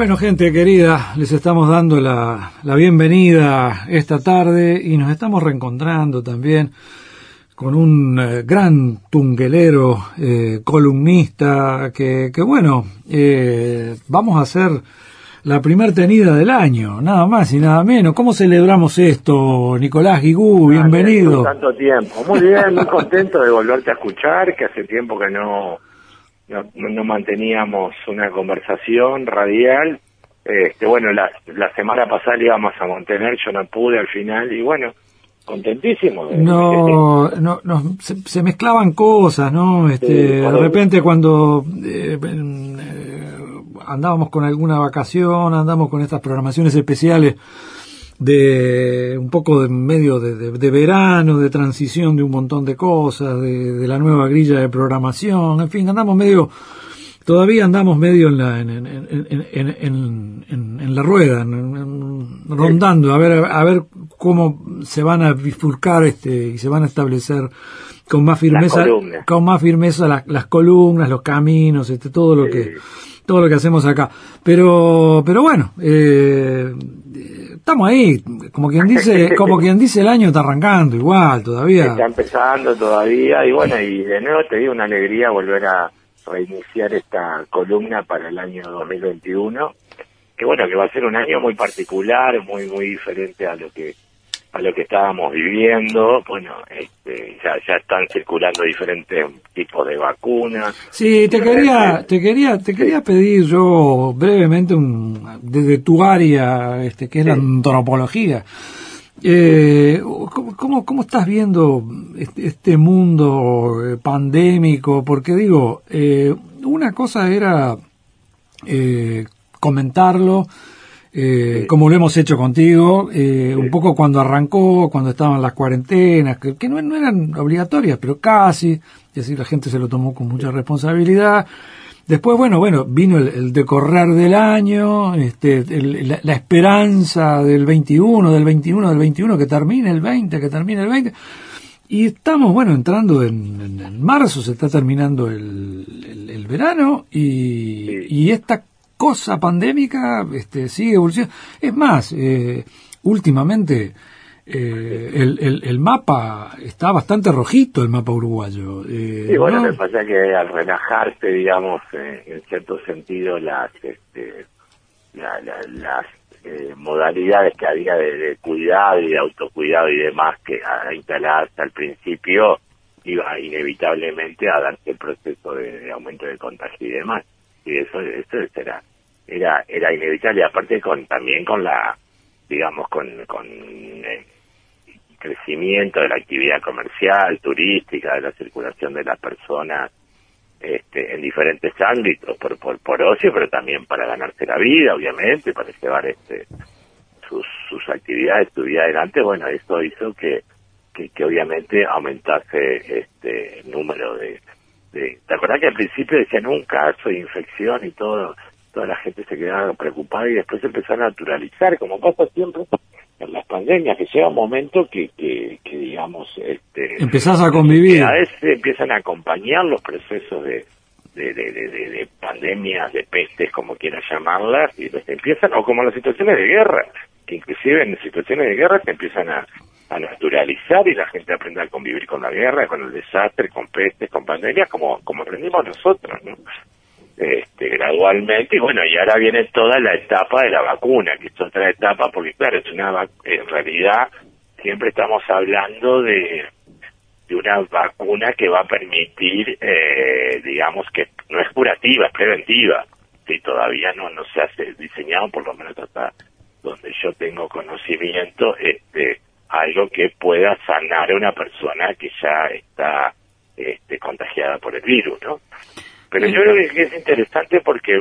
Bueno, gente querida, les estamos dando la, la bienvenida esta tarde y nos estamos reencontrando también con un eh, gran tunguelero, eh, columnista, que, que bueno, eh, vamos a hacer la primer tenida del año, nada más y nada menos. ¿Cómo celebramos esto, Nicolás Guigú? Bienvenido. Tanto tiempo. Muy bien, muy contento de volverte a escuchar, que hace tiempo que no, no, no manteníamos una conversación radial. Este, bueno, la, la semana pasada le íbamos a mantener, yo no pude al final, y bueno, contentísimo. No, no, no se, se, mezclaban cosas, ¿no? Este, de repente cuando eh, eh, andábamos con alguna vacación, andamos con estas programaciones especiales de un poco de medio de, de, de, verano, de transición de un montón de cosas, de, de, la nueva grilla de programación, en fin, andamos medio, todavía andamos medio en la, en, en, en, en la rueda, rondando, a ver, a ver cómo se van a bifurcar este y se van a establecer con más firmeza, con más firmeza las, las columnas, los caminos, este, todo lo sí. que todo lo que hacemos acá. Pero, pero bueno, eh, estamos ahí, como quien dice, como quien dice el año está arrancando igual todavía. Está empezando todavía y bueno, y de nuevo te digo una alegría volver a reiniciar esta columna para el año 2021, que bueno, que va a ser un año muy particular, muy muy diferente a lo que a lo que estábamos viviendo, bueno, este, ya, ya están circulando diferentes tipos de vacunas. Sí, te quería, te quería, te quería pedir yo brevemente un, desde tu área, este, que es sí. la antropología. Eh, ¿cómo, ¿Cómo estás viendo este, este mundo pandémico? Porque digo, eh, una cosa era eh, comentarlo, eh, sí. como lo hemos hecho contigo, eh, sí. un poco cuando arrancó, cuando estaban las cuarentenas, que, que no, no, eran obligatorias, pero casi, es decir, la gente se lo tomó con mucha responsabilidad. Después, bueno, bueno, vino el, el decorrer del año, este, el, la, la, esperanza del 21, del 21, del 21, que termine el 20, que termine el 20. Y estamos, bueno, entrando en, en, en marzo, se está terminando el, el verano y, sí. y esta cosa pandémica este, sigue evolucionando. Es más, eh, últimamente eh, el, el, el, mapa está bastante rojito, el mapa uruguayo. Eh, sí, bueno, ¿no? me pasa que al relajarse, digamos, eh, en cierto sentido, las, este, la, la, las eh, modalidades que había de, de, cuidado y de autocuidado y demás que a instalar hasta el principio iba inevitablemente a darse el proceso de, de aumento de contagio y demás y eso eso era era era inevitable. Aparte con también con la digamos con con eh, crecimiento de la actividad comercial turística de la circulación de las personas este, en diferentes ámbitos por, por por ocio pero también para ganarse la vida obviamente para llevar este sus sus actividades su vida adelante. Bueno eso hizo que que, que obviamente aumentase este el número de de, ¿te acordás que al principio decían un caso de infección y todo, toda la gente se quedaba preocupada y después empezó a naturalizar, como pasa siempre en las pandemias, que llega un momento que, que, que digamos, este, empezás a convivir. A veces empiezan a acompañar los procesos de, de, de, de, de pandemias, de pestes, como quieras llamarlas, y empiezan, o como las situaciones de guerra, que inclusive en situaciones de guerra se empiezan a, a naturalizar y la gente aprende a convivir con la guerra, con el desastre, con pestes, con pandemias, como, como aprendimos nosotros, ¿no? Este, gradualmente, y bueno, y ahora viene toda la etapa de la vacuna, que es otra etapa, porque claro, es una en realidad siempre estamos hablando de, de una vacuna que va a permitir, eh, digamos, que no es curativa, es preventiva, que todavía no, no se hace diseñado, por lo menos hasta donde yo tengo conocimiento, este, algo que pueda sanar a una persona que ya está este, contagiada por el virus, ¿no? Pero yo creo que es interesante porque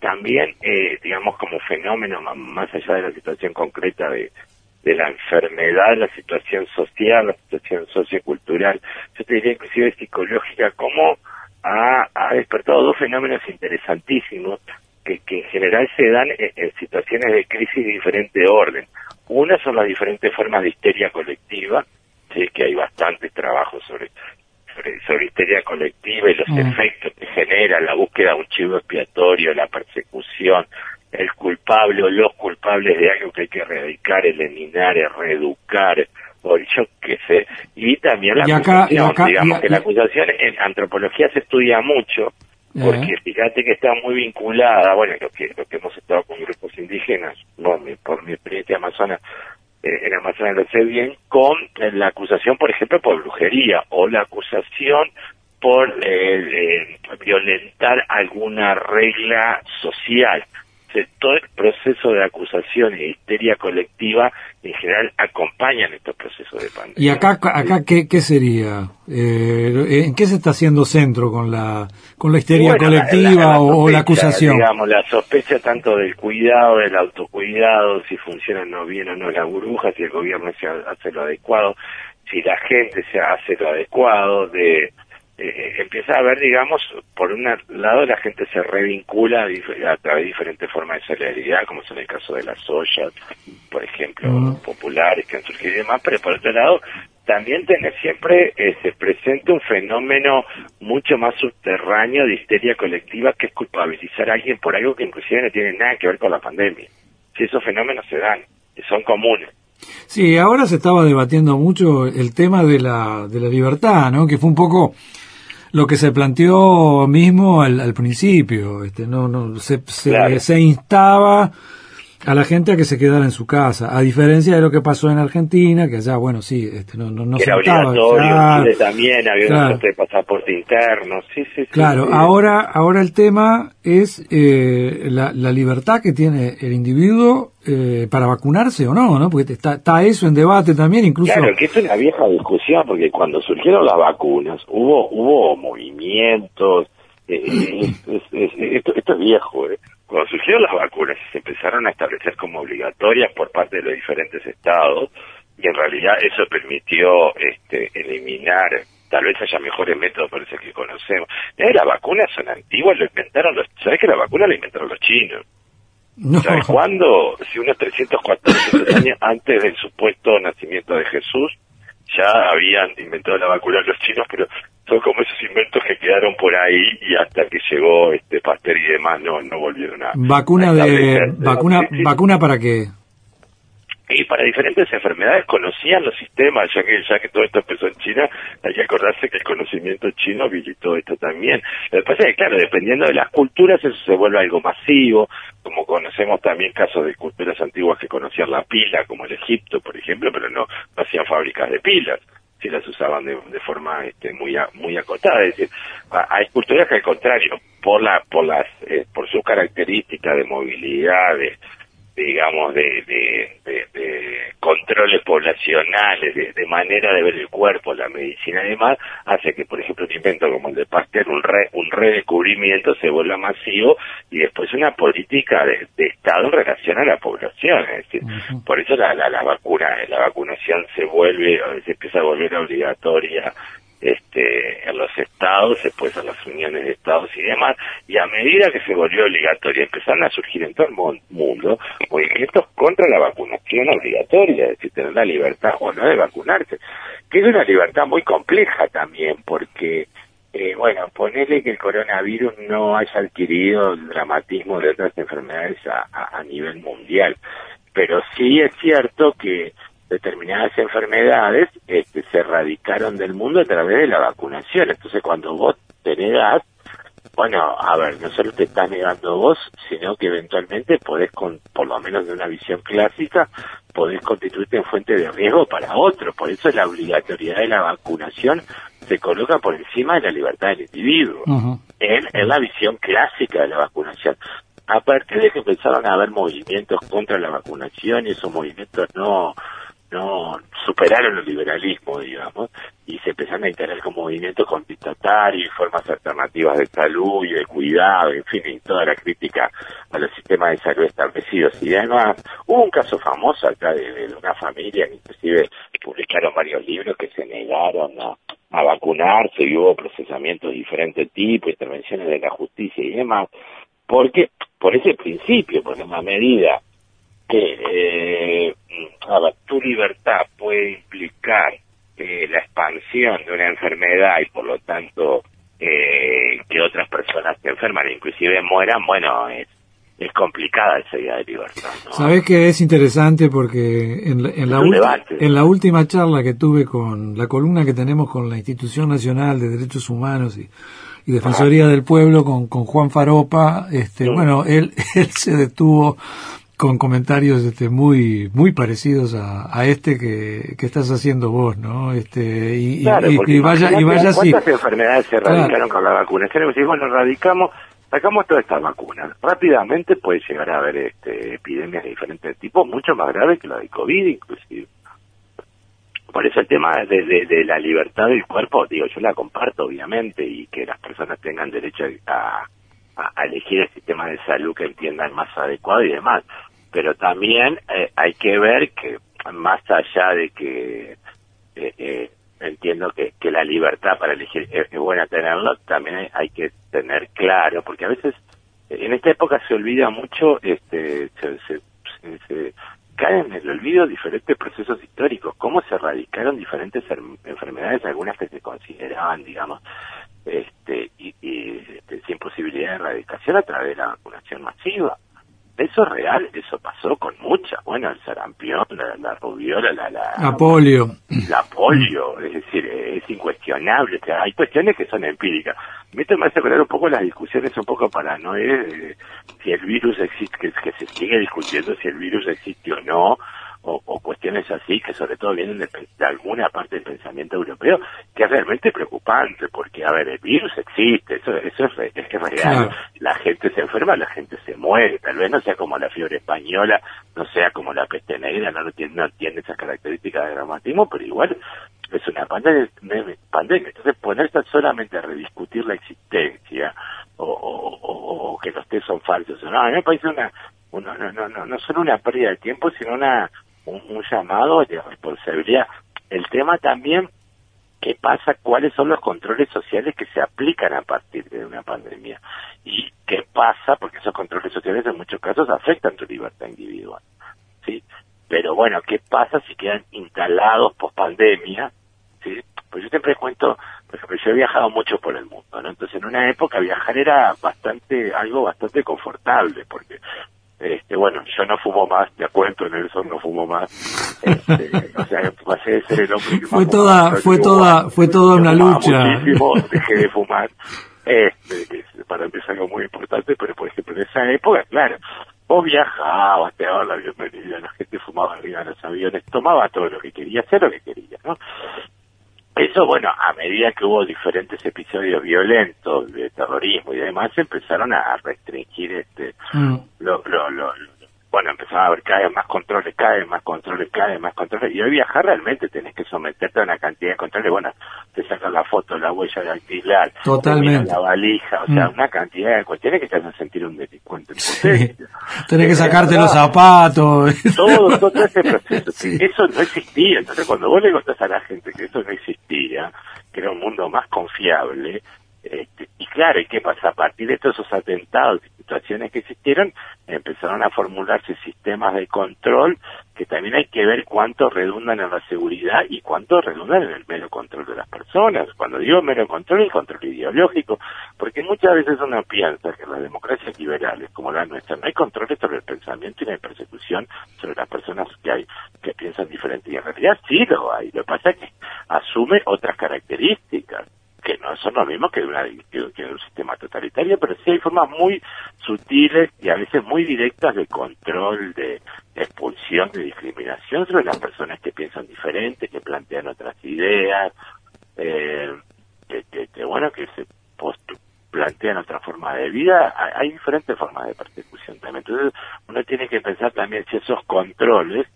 también, eh, digamos, como fenómeno, más allá de la situación concreta de, de la enfermedad, la situación social, la situación sociocultural, yo te diría inclusive psicológica, cómo ha, despertado dos fenómenos interesantísimos que, que en general se dan en, en situaciones de crisis de diferente orden. Una son las diferentes formas de histeria colectiva, sí, que hay bastantes trabajos sobre, sobre, sobre histeria colectiva y los mm. efectos que genera la búsqueda de un chivo expiatorio, la persecución, culpable o los culpables de algo que hay que erradicar, eliminar, reeducar, o yo qué sé. Y también la acusación, digamos que la acusación en antropología se estudia mucho, porque fíjate que está muy vinculada, bueno, lo que, lo que hemos estado con grupos indígenas, por mi experiencia amazona, eh, en Amazonas lo sé bien, con la acusación, por ejemplo, por brujería o la acusación por eh, violentar alguna regla social todo el proceso de acusación e histeria colectiva en general acompañan estos procesos de pandemia. ¿Y acá, acá qué, qué sería? Eh, ¿En qué se está haciendo centro con la, con la histeria colectiva o, la acusación? Digamos, la sospecha tanto del cuidado, del autocuidado, si funcionan no bien o no la burbuja, si el gobierno se hace lo adecuado, si la gente se hace lo adecuado, de eh, empieza a ver, digamos, por un lado la gente se revincula a, través de diferentes formas de solidaridad, como son el caso de las ollas, por ejemplo, populares que han surgido y demás, pero por otro lado también tiene siempre eh, se presenta un fenómeno mucho más subterráneo de histeria colectiva que es culpabilizar a alguien por algo que inclusive no tiene nada que ver con la pandemia. Si esos fenómenos se dan, son comunes. Sí, ahora se estaba debatiendo mucho el tema de la, de la libertad, ¿no? Que fue un poco lo que se planteó mismo al, principio, este, no, no, se, se, instaba a la gente a que se quedara en su casa, a diferencia de lo que pasó en Argentina, que allá, bueno, sí, este, no, no, no Era obligatorio, también había claro. de pasaporte interno, sí, sí, Claro, ahora, ahora el tema es eh, la, la libertad que tiene el individuo eh, para vacunarse o no, ¿no? Porque está, está eso en debate también, incluso. Claro, que es una vieja discusión, porque cuando surgieron las vacunas hubo hubo movimientos, eh, eh, esto, esto es viejo, ¿eh? Cuando surgieron las vacunas y se empezaron a establecer como obligatorias por parte de los diferentes estados, y en realidad eso permitió este, eliminar tal vez haya mejores métodos por eso que conocemos. las vacunas son antiguas, lo inventaron los, ¿sabes que la vacuna la inventaron los chinos? No. ¿Sabes cuándo? Si unos 300, 400 años antes del supuesto nacimiento de Jesús, ya habían inventado la vacuna los chinos, pero son como esos inventos que quedaron por ahí y hasta que llegó este Pasteur y demás no no volvieron a vacuna de vacuna vacuna para qué y para diferentes enfermedades conocían los sistemas, ya que ya que todo esto empezó en China, hay que acordarse que el conocimiento chino habilitó esto también. Lo que pasa es que, claro, dependiendo de las culturas, eso se vuelve algo masivo, como conocemos también casos de culturas antiguas que conocían la pila, como el Egipto, por ejemplo, pero no, hacían fábricas de pilas si las usaban de, forma este, muy muy acotada. Es decir hay culturas que al contrario por la por las eh, por sus características de movilidad de, digamos, de, de, controles poblacionales, de, manera de ver el cuerpo, la medicina y demás, hace que, por ejemplo, un invento como el de Pasteur, un, re, un redescubrimiento se vuelva masivo y después una política de, Estado en relación a la población. Es decir, por eso la, la, la vacuna, la vacunación se vuelve, se empieza a volver obligatoria este, en los estados, después a las uniones de estados y demás, y a medida que se volvió obligatoria, empezaron a surgir en todo el mundo movimientos contra la vacunación obligatoria, es decir, tener la libertad o no de vacunarse, que es una libertad muy compleja también, porque, eh, bueno, ponerle que el coronavirus no haya adquirido el dramatismo de otras enfermedades a nivel mundial, pero sí es cierto que determinadas enfermedades este, se erradicaron del mundo a través de la vacunación. Entonces, cuando vos te negás, bueno, a ver, no solo te estás negando vos, sino que eventualmente podés, con, por lo menos de una visión clásica, podés constituirte en fuente de riesgo para otro. Por eso la obligatoriedad de la vacunación se coloca por encima de la libertad del individuo, en, en la visión clásica de la vacunación a partir de que empezaron a haber movimientos contra la vacunación y esos movimientos no no superaron el liberalismo, digamos, y se empezaron a integrar con movimientos contestatarios y formas alternativas de salud y de cuidado, en fin, y toda la crítica a los sistemas de salud establecidos. Y además, hubo un caso famoso acá de, una familia, que inclusive publicaron varios libros que se negaron a, a vacunarse y hubo procesamientos de diferentes tipos, intervenciones de la justicia y demás, porque por ese principio, por una medida que eh, a ver, tu libertad puede implicar eh, la expansión de una enfermedad y por lo tanto eh, que otras personas se enferman, inclusive mueran, bueno, es, es complicada esa idea de libertad. ¿no? Sabes que es interesante porque en la, en, la en la última charla que tuve con la columna que tenemos con la Institución Nacional de Derechos Humanos y, y Defensoría del Pueblo con, con Juan Faropa, este, bueno, él, él se detuvo con comentarios este, muy muy parecidos a, a este que, que, estás haciendo vos, ¿no? Este y, claro, y, y vaya y vaya así. ¿Cuántas enfermedades se erradicaron claro. con la vacuna? Tenemos que decir, bueno, erradicamos sacamos todas estas vacunas. Rápidamente puede llegar a haber este, epidemias de diferentes tipos, mucho más graves que la de COVID, inclusive. Por eso el tema de, de, de, la libertad del cuerpo, digo, yo la comparto, obviamente, y que las personas tengan derecho a, a, a elegir el sistema de salud que entiendan más adecuado y demás. Pero también eh, hay que ver que, más allá de que eh, eh, entiendo que, que la libertad para elegir es, buena tenerlo, también hay, que tener claro, porque a veces en esta época se olvida mucho, este, se, se caen en el olvido diferentes procesos históricos, cómo se erradicaron diferentes enfermedades, algunas que se consideraban, digamos, este, y, y este, sin posibilidad de erradicación a través de la vacunación masiva. Eso es real, eso pasó con muchas. Bueno, el sarampión, la, la rubiola, la, la, la polio. La polio, es decir, es incuestionable. O sea, hay cuestiones que son empíricas. Me me hace acordar un poco las discusiones un poco paranoides de si el virus existe, que, que se sigue discutiendo si el virus existe o no, o, o, cuestiones así que sobre todo vienen de, de, alguna parte del pensamiento europeo que es realmente preocupante porque a ver el virus existe eso eso es, es, es real claro. la gente se enferma la gente se muere tal vez no sea como la fiebre española no sea como la peste negra no tiene no tiene esas características de dramatismo pero igual es una pandemia, pandemia. entonces ponerse solamente a rediscutir la existencia o, o, o que los test son falsos no a mí me parece una una, no, no, no, no solo una pérdida de tiempo, sino una, un, llamado de responsabilidad. El tema también qué pasa, cuáles son los controles sociales que se aplican a partir de una pandemia y qué pasa, porque esos controles sociales en muchos casos afectan tu libertad individual, sí. Pero bueno, qué pasa si quedan instalados post pandemia, sí. Pues yo siempre cuento, por ejemplo, yo he viajado mucho por el mundo, ¿no? Entonces en una época viajar era bastante, algo bastante confortable, porque este, bueno, yo no fumo más, te cuento, Nelson, no fumo más. Este, o sea, pasé de ser el hombre que fue toda, fumaba, fue toda, fumaba, fue toda una lucha. Muchísimo, dejé de fumar. Este, que para mí es algo muy importante, pero por ejemplo en esa época, claro, vos viajabas, te dabas la bienvenida, la gente fumaba arriba de los aviones, tomaba todo lo que quería, hacer lo que quería, ¿no? Eso, bueno, a medida que hubo diferentes episodios violentos de terrorismo y demás, empezaron a restringir este mm. lo, lo, lo, bueno, empezaron a haber cada vez más controles, cada vez más controles, cada vez más controles. Y hoy viajar realmente tenés que someterte a una cantidad de controles. Bueno, te sacan la foto, la huella dactilar, Totalmente. la valija, o sea, mm. una cantidad de cuestiones que te hacen sentir un delincuente. Sí. Tenés que sacarte los zapatos. Todo, todo ese proceso. Sí. Eso no existía. Entonces, cuando vos le contás a la gente que eso no existía, que era un mundo más confiable, este, claro, ¿y qué pasa? A partir de todos esos atentados y situaciones que existieron, empezaron a formularse sistemas de control que también hay que ver cuánto redundan en la seguridad y cuánto redundan en el mero control de las personas. Cuando digo mero control, el control ideológico, porque muchas veces uno piensa que en las democracias liberales como la nuestra no hay controles sobre el pensamiento y no hay persecución sobre las personas que hay que piensan diferente. Y en realidad sí lo hay. Lo que pasa es que asume otras características que no son lo mismo que, una, un sistema totalitario, pero sí hay formas muy sutiles y a veces muy directas de control, de, expulsión, de discriminación sobre las personas que piensan diferente, que plantean otras ideas, eh, que, que, bueno, que se plantean otra forma de vida, hay, hay diferentes formas de persecución también. Entonces uno tiene que pensar también si esos controles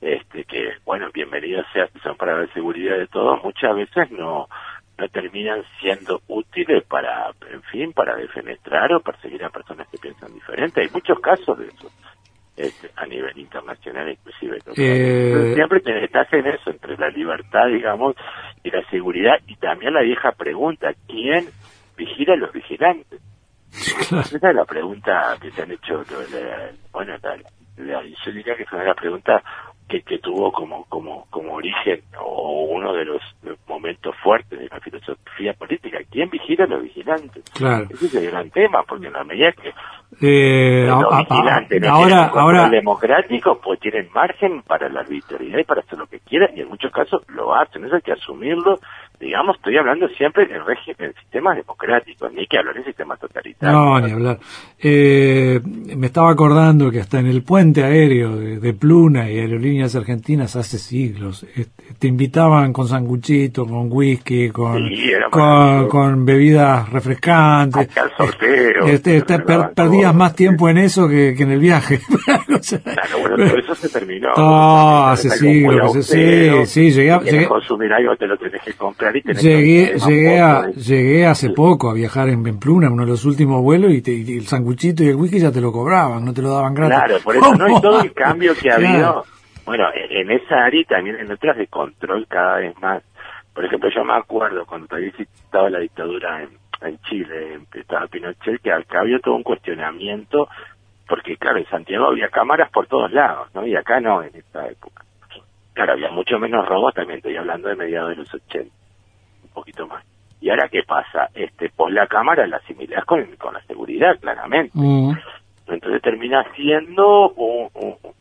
este que bueno bienvenidos sea son para la seguridad de todos muchas veces no no terminan siendo útiles para, en fin, para defenestrar o perseguir a personas que piensan diferente. Hay muchos casos de eso este, a nivel internacional inclusive. Eh... Siempre te, estás en eso, entre la libertad, digamos, y la seguridad, y también la vieja pregunta, ¿quién vigila a los vigilantes? Esa es la pregunta que se han hecho, bueno, la, la, yo diría que fue la pregunta que, que tuvo como, como, como origen o uno de los momentos fuertes de la filosofía política. ¿Quién vigila a los vigilantes? Claro. Ese es el gran tema, porque en la medida que Eh, ahora, ahora, democrático, pues tienen margen para la arbitrariedad y para hacer lo que quieran, y en muchos casos lo hacen, eso hay que asumirlo digamos, estoy hablando siempre en régimen, sistemas democráticos, ni que hablar de sistemas totalitarios. No, ni hablar. Eh, me estaba acordando que hasta en el puente aéreo de, Pluna y Aerolíneas Argentinas hace siglos este, te invitaban con sanguchito, con whisky, con, con, bebidas refrescantes. sorteo. Este, perdías más tiempo en eso que, en el viaje. claro, bueno, todo eso se terminó. No, hace siglos. Sí, sí, llegué a... Llegué, consumir algo te lo tenés que comprar llegué, llegué, a, llegué hace poco a viajar en, Pempluna, uno de los últimos vuelos, y, el sanguchito y el whisky ya te lo cobraban, no te lo daban gratis. Claro, por eso no hay todo el cambio que ha habido. Bueno, en esa área y también en otras de control cada vez más. Por ejemplo, yo me acuerdo cuando todavía estaba la dictadura en, en Chile, estaba Pinochet, que acá había todo un cuestionamiento, porque claro, en Santiago había cámaras por todos lados, ¿no? Y acá no, en esta época. Claro, había mucho menos robos, también estoy hablando de mediados de los 80 poquito más. ¿Y ahora qué pasa? Este, pues la cámara la asimilás con, con la seguridad, claramente. Mm. Entonces termina siendo un,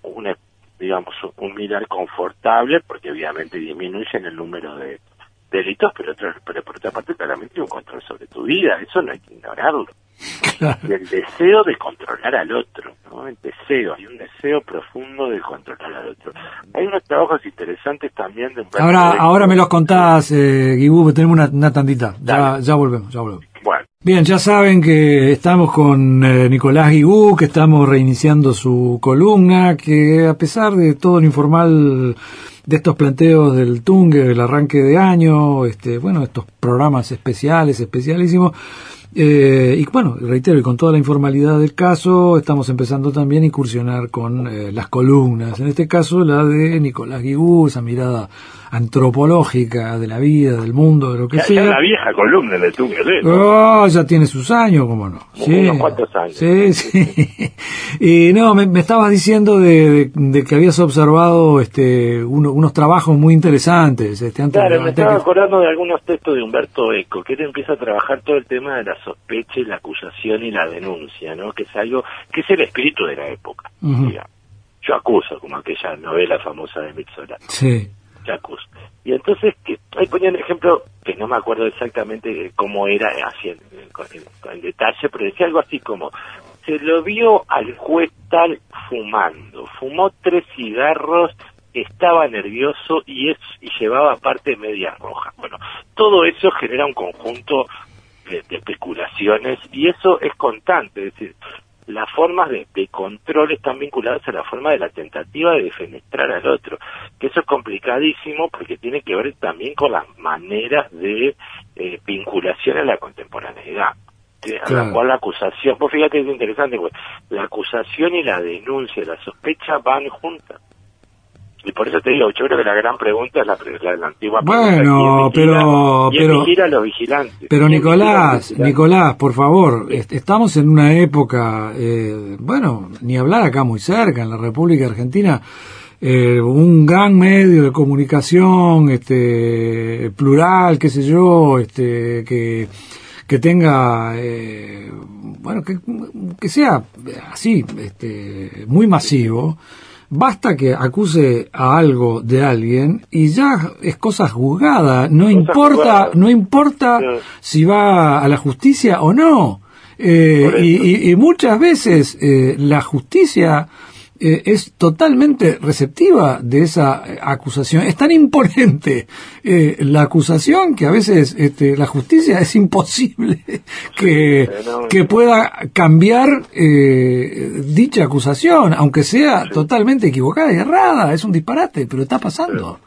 un, digamos, un mirar confortable, porque obviamente disminuyen el número de delitos, pero, pero por otra parte claramente un control sobre tu vida, eso no hay que ignorarlo. el deseo de controlar al otro, El deseo, hay un deseo profundo de controlar al otro. Hay unos trabajos interesantes también de... Ahora, ahora me los contás, eh, tenemos una, una tandita, ya, ya volvemos, ya volvemos. Bueno. Bien, ya saben que estamos con eh, Nicolás Guibú, que estamos reiniciando su columna, que a pesar de todo lo informal de estos planteos del Tungue, del arranque de año, este, bueno, estos programas especiales, especialísimos, eh, y bueno, reitero, y con toda la informalidad del caso, estamos empezando también a incursionar con eh, las columnas. En este caso, la de Nicolás Guigú, esa mirada antropológica de la vida, del mundo, de lo que sea. Ya la vieja columna de tu ¿no? Oh, ya tiene sus años, cómo no. Sí, unos cuantos años. Sí, sí. y no, me, me estabas diciendo de, de, que habías observado este unos trabajos muy interesantes. Este, antes claro, me estaba acordando de algunos textos de Humberto Eco, que él empieza a trabajar todo el tema de la sospecha y la acusación y la denuncia, ¿no? Que es algo, que es el espíritu de la época. Yo acuso, como aquella novela famosa de Mitzola. Sí. Y entonces, que ahí ponía un ejemplo que no me acuerdo exactamente cómo era así en, detalle, pero decía algo así como, se lo vio al juez tal fumando, fumó tres cigarros, estaba nervioso y, es, y llevaba parte media roja. Bueno, todo eso genera un conjunto de, de especulaciones y eso es constante, es decir, las formas de, control están vinculadas a la forma de la tentativa de defenestrar al otro, que eso es complicadísimo porque tiene que ver también con las maneras de eh, vinculación a la contemporaneidad. A la cual la acusación, vos fíjate que es interesante, pues, la acusación y la denuncia, la sospecha van juntas. Y por eso te digo, yo creo que la gran pregunta es la, la, la antigua bueno, pero, pero, a los vigilantes. Pero Nicolás, Nicolás, por favor, estamos en una época, eh, bueno, ni hablar acá muy cerca, en la República Argentina, eh, un gran medio de comunicación, este, plural, qué sé yo, este, que, que tenga, eh, bueno, que, que sea así, este, muy masivo, Basta que acuse a algo de alguien y ya es cosa juzgada. No importa, no importa si va a la justicia o no. Eh, y, muchas veces eh, la justicia eh, es totalmente receptiva de esa acusación. Es tan imponente eh, la acusación que a veces este, la justicia es imposible que, que pueda cambiar eh, dicha acusación, aunque sea totalmente equivocada y errada. Es un disparate, pero está pasando.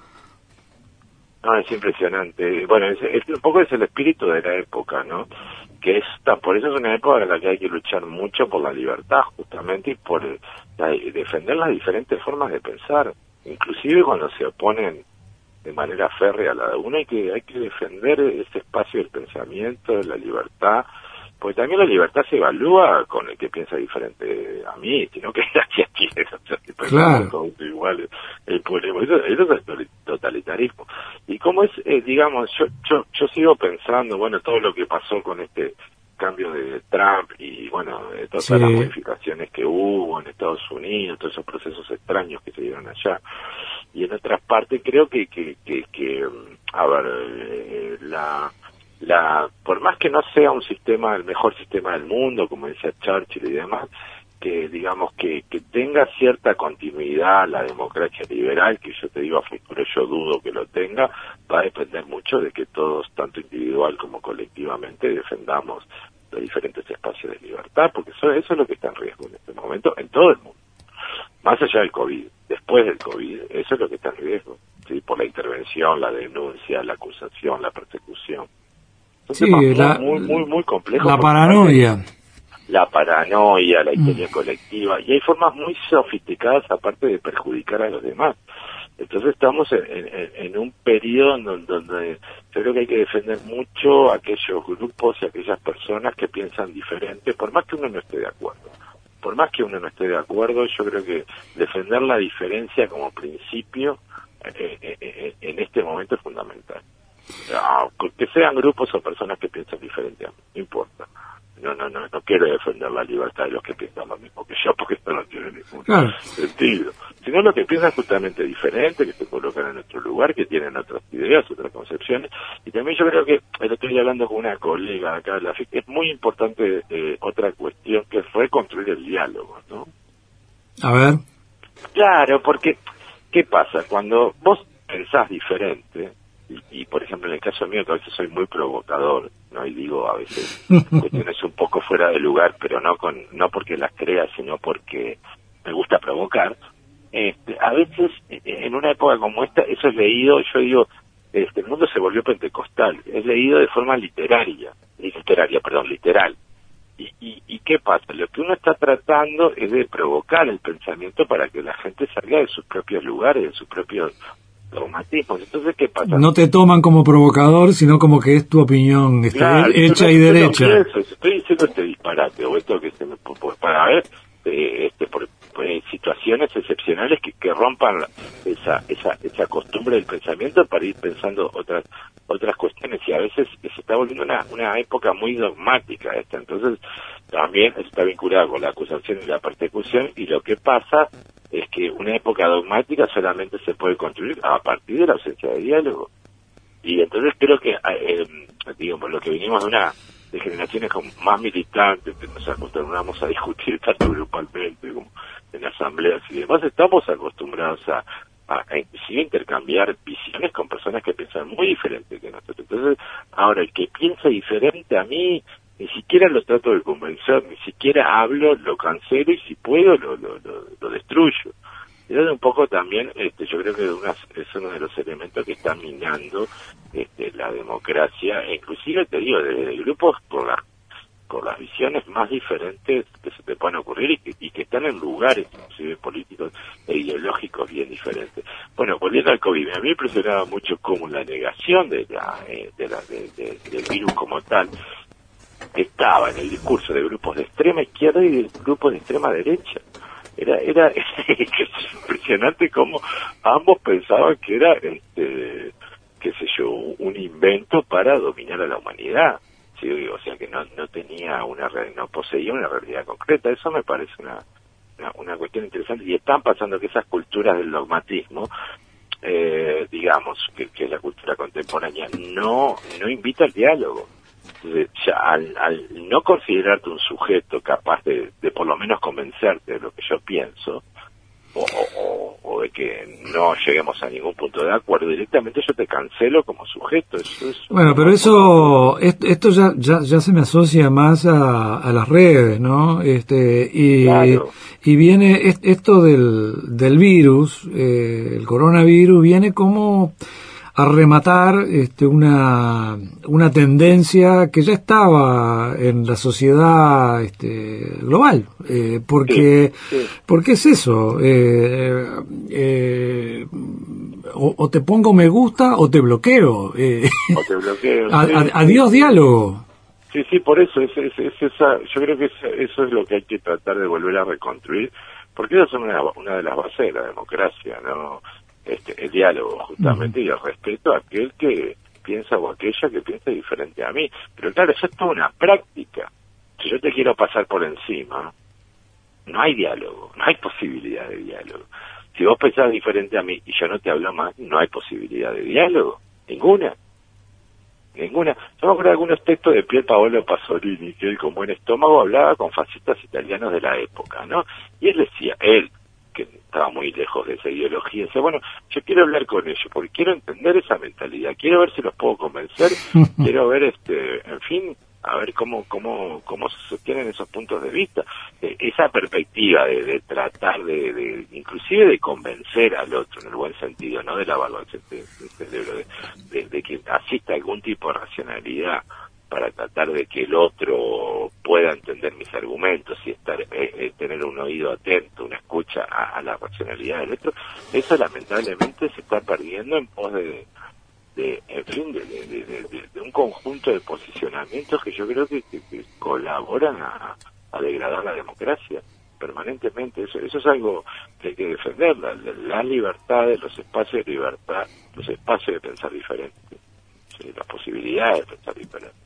No, es impresionante. Bueno, es, un poco es el espíritu de la época, ¿no? Que esta, por eso es una época en la que hay que luchar mucho por la libertad, justamente, y por defender las diferentes formas de pensar, inclusive cuando se oponen de manera férrea a la de uno, hay que, hay que defender ese espacio del pensamiento, de la libertad, porque también la libertad se evalúa con el que piensa diferente a mí, sino que aquí aquí claro. todos iguales. El problema, eso, eso, es el totalitarismo. Y como es, eh, digamos, yo, yo, yo sigo pensando, bueno, todo lo que pasó con este cambio de Trump bueno, de todas las modificaciones que hubo en Estados Unidos, todos esos procesos extraños que se dieron allá. Y en otras partes creo que, que, que, que a ver, eh, la, la, por más que no sea un sistema, el mejor sistema del mundo, como decía Churchill y demás, que digamos que, que tenga cierta continuidad la democracia liberal, que yo te digo a futuro yo dudo que lo tenga, va a depender mucho de que todos, tanto individual como colectivamente, defendamos los diferentes espacios de libertad, porque eso, eso es lo que está en riesgo en este momento en todo el mundo. Más allá del COVID, después del COVID, eso es lo que está en riesgo, ¿sí? por la intervención, la denuncia, la acusación, la persecución. sí, la, muy, muy, muy complejo. La paranoia la paranoia, la histeria mm. colectiva, y hay formas muy sofisticadas aparte de perjudicar a los demás. Entonces estamos en, un periodo donde, donde, yo creo que hay que defender mucho aquellos grupos y aquellas personas que piensan diferente, por más que uno no esté de acuerdo. Por más que uno no esté de acuerdo, yo creo que defender la diferencia como principio eh, eh, eh, en este momento es fundamental. Ah, que sean grupos o personas que piensan diferente, no importa no, no, no, no quiero defender la libertad de los que piensan lo mismo que yo, porque esto no tiene ningún sentido. Sino los que piensan justamente diferente, que se colocan en otro lugar, que tienen otras ideas, otras concepciones. Y también yo creo que, lo estoy hablando con una colega acá la FIC, es muy importante eh, otra cuestión que es reconstruir el diálogo, ¿no? A ver. Claro, porque, ¿qué pasa? Cuando vos pensás diferente, y, por ejemplo en el caso mío que a veces soy muy provocador no y digo a veces cuestiones un poco fuera de lugar pero no con no porque las crea sino porque me gusta provocar este, a veces en una época como esta eso es leído yo digo este, el mundo se volvió pentecostal es leído de forma literaria literaria perdón literal y, y, y, qué pasa? Lo que uno está tratando es de provocar el pensamiento para que la gente salga de sus propios lugares, de sus propios entonces, ¿qué pasa? No te toman como provocador, sino como que es tu opinión está hecha y derecha. estoy diciendo este disparate, o esto que se me, para ver eh, este, por, situaciones excepcionales que, que rompan esa, esa, esa costumbre del pensamiento para ir pensando otras otras cuestiones y a veces se está volviendo una, una época muy dogmática esta entonces también está vinculada con la acusación y la persecución y lo que pasa es que una época dogmática solamente se puede construir a partir de la ausencia de diálogo. Y entonces creo que, eh, digamos, lo que venimos de una de generaciones más militantes, que nos acostumbramos a discutir tanto grupalmente como en asambleas y demás, estamos acostumbrados a, a, inclusive intercambiar visiones con personas que piensan muy diferente que nosotros. Entonces, ahora el que piensa diferente a mí ni siquiera lo trato de convencer, ni siquiera hablo, lo cancelo y si puedo lo, lo, lo, destruyo. Y es un poco también, este, yo creo que es uno de los elementos que está minando este, la democracia, e inclusive te digo, de grupos por las por las visiones más diferentes que se te pueden ocurrir y que, y que están en lugares inclusive políticos e ideológicos bien diferentes. Bueno, volviendo al COVID, a mí me impresionaba mucho como la negación de la, eh, de la del virus como tal estaba en el discurso de grupos de extrema izquierda y de grupos de extrema derecha. Era, era impresionante cómo ambos pensaban que era, este, qué sé yo, un invento para dominar a la humanidad. O sea, que no, no tenía una, no poseía una realidad concreta. Eso me parece una, una, cuestión interesante. Y están pasando que esas culturas del dogmatismo eh, digamos, que, que, la cultura contemporánea no, no invita al diálogo al, no considerarte un sujeto capaz de, por lo menos convencerte de lo que yo pienso, o, o, de que no lleguemos a ningún punto de acuerdo, directamente yo te cancelo como sujeto. bueno, pero eso, esto ya, ya, ya se me asocia más a, a las redes, ¿no? Este, y, y viene esto del, del virus, eh, el coronavirus, viene como a rematar este, una, una tendencia que ya estaba en la sociedad este, global. Eh, porque, porque es eso. Eh, eh, o, te pongo me gusta o te bloqueo. Eh, o te bloqueo. adiós diálogo. Sí, sí, por eso, es, es, esa, yo creo que eso es lo que hay que tratar de volver a reconstruir, porque esa es una, una de las bases de la democracia, ¿no? Este, el diálogo justamente y el respeto a aquel que piensa o aquella que piensa diferente a mí. Pero claro, eso es toda una práctica. si yo te quiero pasar por encima, no hay diálogo, no hay posibilidad de diálogo. Si vos pensás diferente a mí y yo no te hablo más, no hay posibilidad de diálogo, ninguna. Ninguna. Yo me acuerdo de algunos textos de Pier Paolo Pasolini, que él con buen estómago hablaba con fascistas italianos de la época, ¿no? Y él decía, él, que estaba muy lejos de esa ideología, decía, bueno, yo quiero hablar con ellos, porque quiero entender esa mentalidad, quiero ver si los puedo convencer, quiero ver, este, en fin, a ver cómo, cómo, cómo se sostienen esos puntos de vista. Eh, esa perspectiva de, de tratar de, de, inclusive de convencer al otro en el buen sentido, no de lavarlo al cerebro, de, de, que asista algún tipo de racionalidad para tratar de que el otro pueda entender mis argumentos y estar eh, eh, tener un oído atento, una escucha a, la racionalidad del otro, eso lamentablemente se está perdiendo en pos de, de en fin, de, un conjunto de posicionamientos que yo creo que, que, colaboran a, degradar la democracia permanentemente. Eso, eso es algo que hay que defender, la, la libertad, los espacios de libertad, los espacios de pensar diferente, las posibilidades de pensar diferente.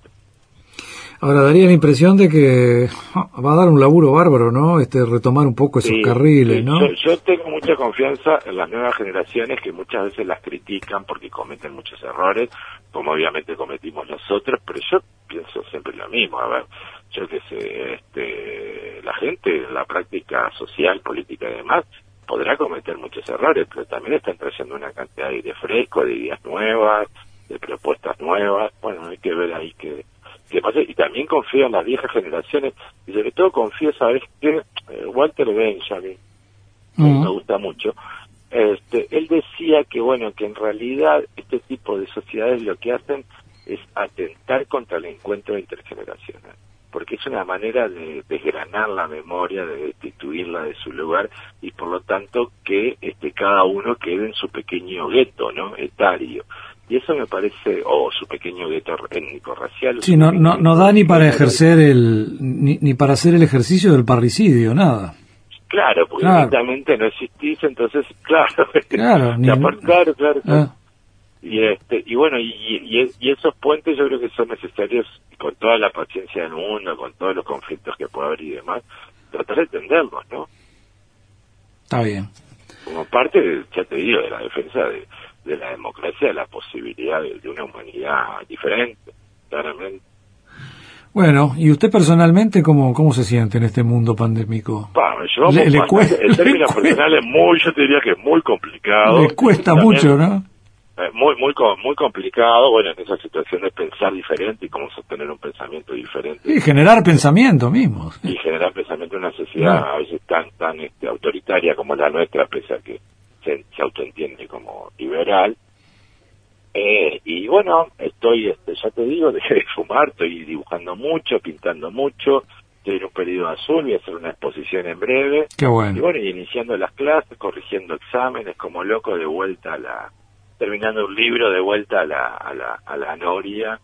Ahora daría la impresión de que va a dar un laburo bárbaro, ¿no? Este retomar un poco esos sí, carriles. ¿no? Yo, yo, tengo mucha confianza en las nuevas generaciones que muchas veces las critican porque cometen muchos errores, como obviamente cometimos nosotros, pero yo pienso siempre lo mismo. A ver, yo que sé, este, la gente en la práctica social, política y demás podrá cometer muchos errores, pero también están trayendo una cantidad de fresco, de ideas nuevas, de propuestas nuevas. Bueno, hay que ver ahí que que y también confío en las viejas generaciones y sobre todo confío sabes que eh, Walter Benjamin uh -huh. me gusta mucho este él decía que bueno que en realidad este tipo de sociedades lo que hacen es atentar contra el encuentro intergeneracional porque es una manera de desgranar la memoria, de destituirla de su lugar y por lo tanto que este cada uno quede en su pequeño gueto, ¿no? etario y eso me parece o oh, su pequeño gueto étnico racial sí no no no da ni para ejercer el ni, ni para hacer el ejercicio del parricidio nada. Claro porque claro. no existís entonces claro. Claro ni, claro claro, ah. y este y bueno y, y, y esos puentes yo creo que son necesarios con toda la paciencia del mundo con todos los conflictos que puede haber y demás tratar de entenderlos no está bien. Como parte ya te digo de la defensa de de la democracia, de la posibilidad de, de una humanidad diferente, claramente. Bueno, ¿y usted personalmente cómo, cómo se siente en este mundo pandémico? Yo, le, le cuesta, el término personal es muy, yo te diría que es muy complicado. Le cuesta también, mucho, ¿no? Muy, muy, muy complicado, bueno, en esa situación de pensar diferente y cómo sostener un pensamiento diferente. Y generar pensamiento mismo. Y generar pensamiento en una sociedad no. a veces tan, tan este, autoritaria como la nuestra, pese a que se, se autoentiende como liberal. Eh, y bueno, estoy, este, ya te digo, dejé de fumar, estoy dibujando mucho, pintando mucho, estoy en un periodo azul, voy a hacer una exposición en breve. Qué bueno. Y bueno, y iniciando las clases, corrigiendo exámenes, como loco, de vuelta a la, terminando un libro, de vuelta a la, a la, a la noria,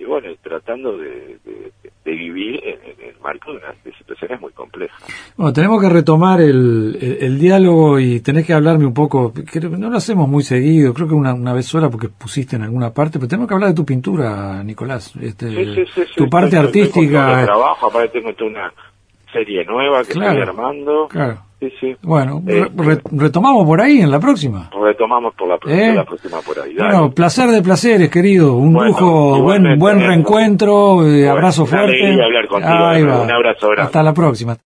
y bueno, tratando de, de, de vivir en, en, el marco de unas de situaciones muy complejas. Bueno, tenemos que retomar el, el, el, diálogo y tenés que hablarme un poco, creo no lo hacemos muy seguido, creo que una, una vez sola porque pusiste en alguna parte, pero tenemos que hablar de tu pintura, Nicolás, este, sí, sí, sí, tu parte artística. Tengo trabajo, aparte tengo una serie nueva que claro, estoy armando. Claro. Sí, sí. Bueno, eh, re, retomamos por ahí en la próxima. Retomamos por la, ¿Eh? la próxima por ahí. Dale. Bueno, placer de placeres, querido. Un bueno, lujo, buen, buen reencuentro, eh, abrazo fuerte. hablar contigo. Un abrazo grande. Hasta la próxima.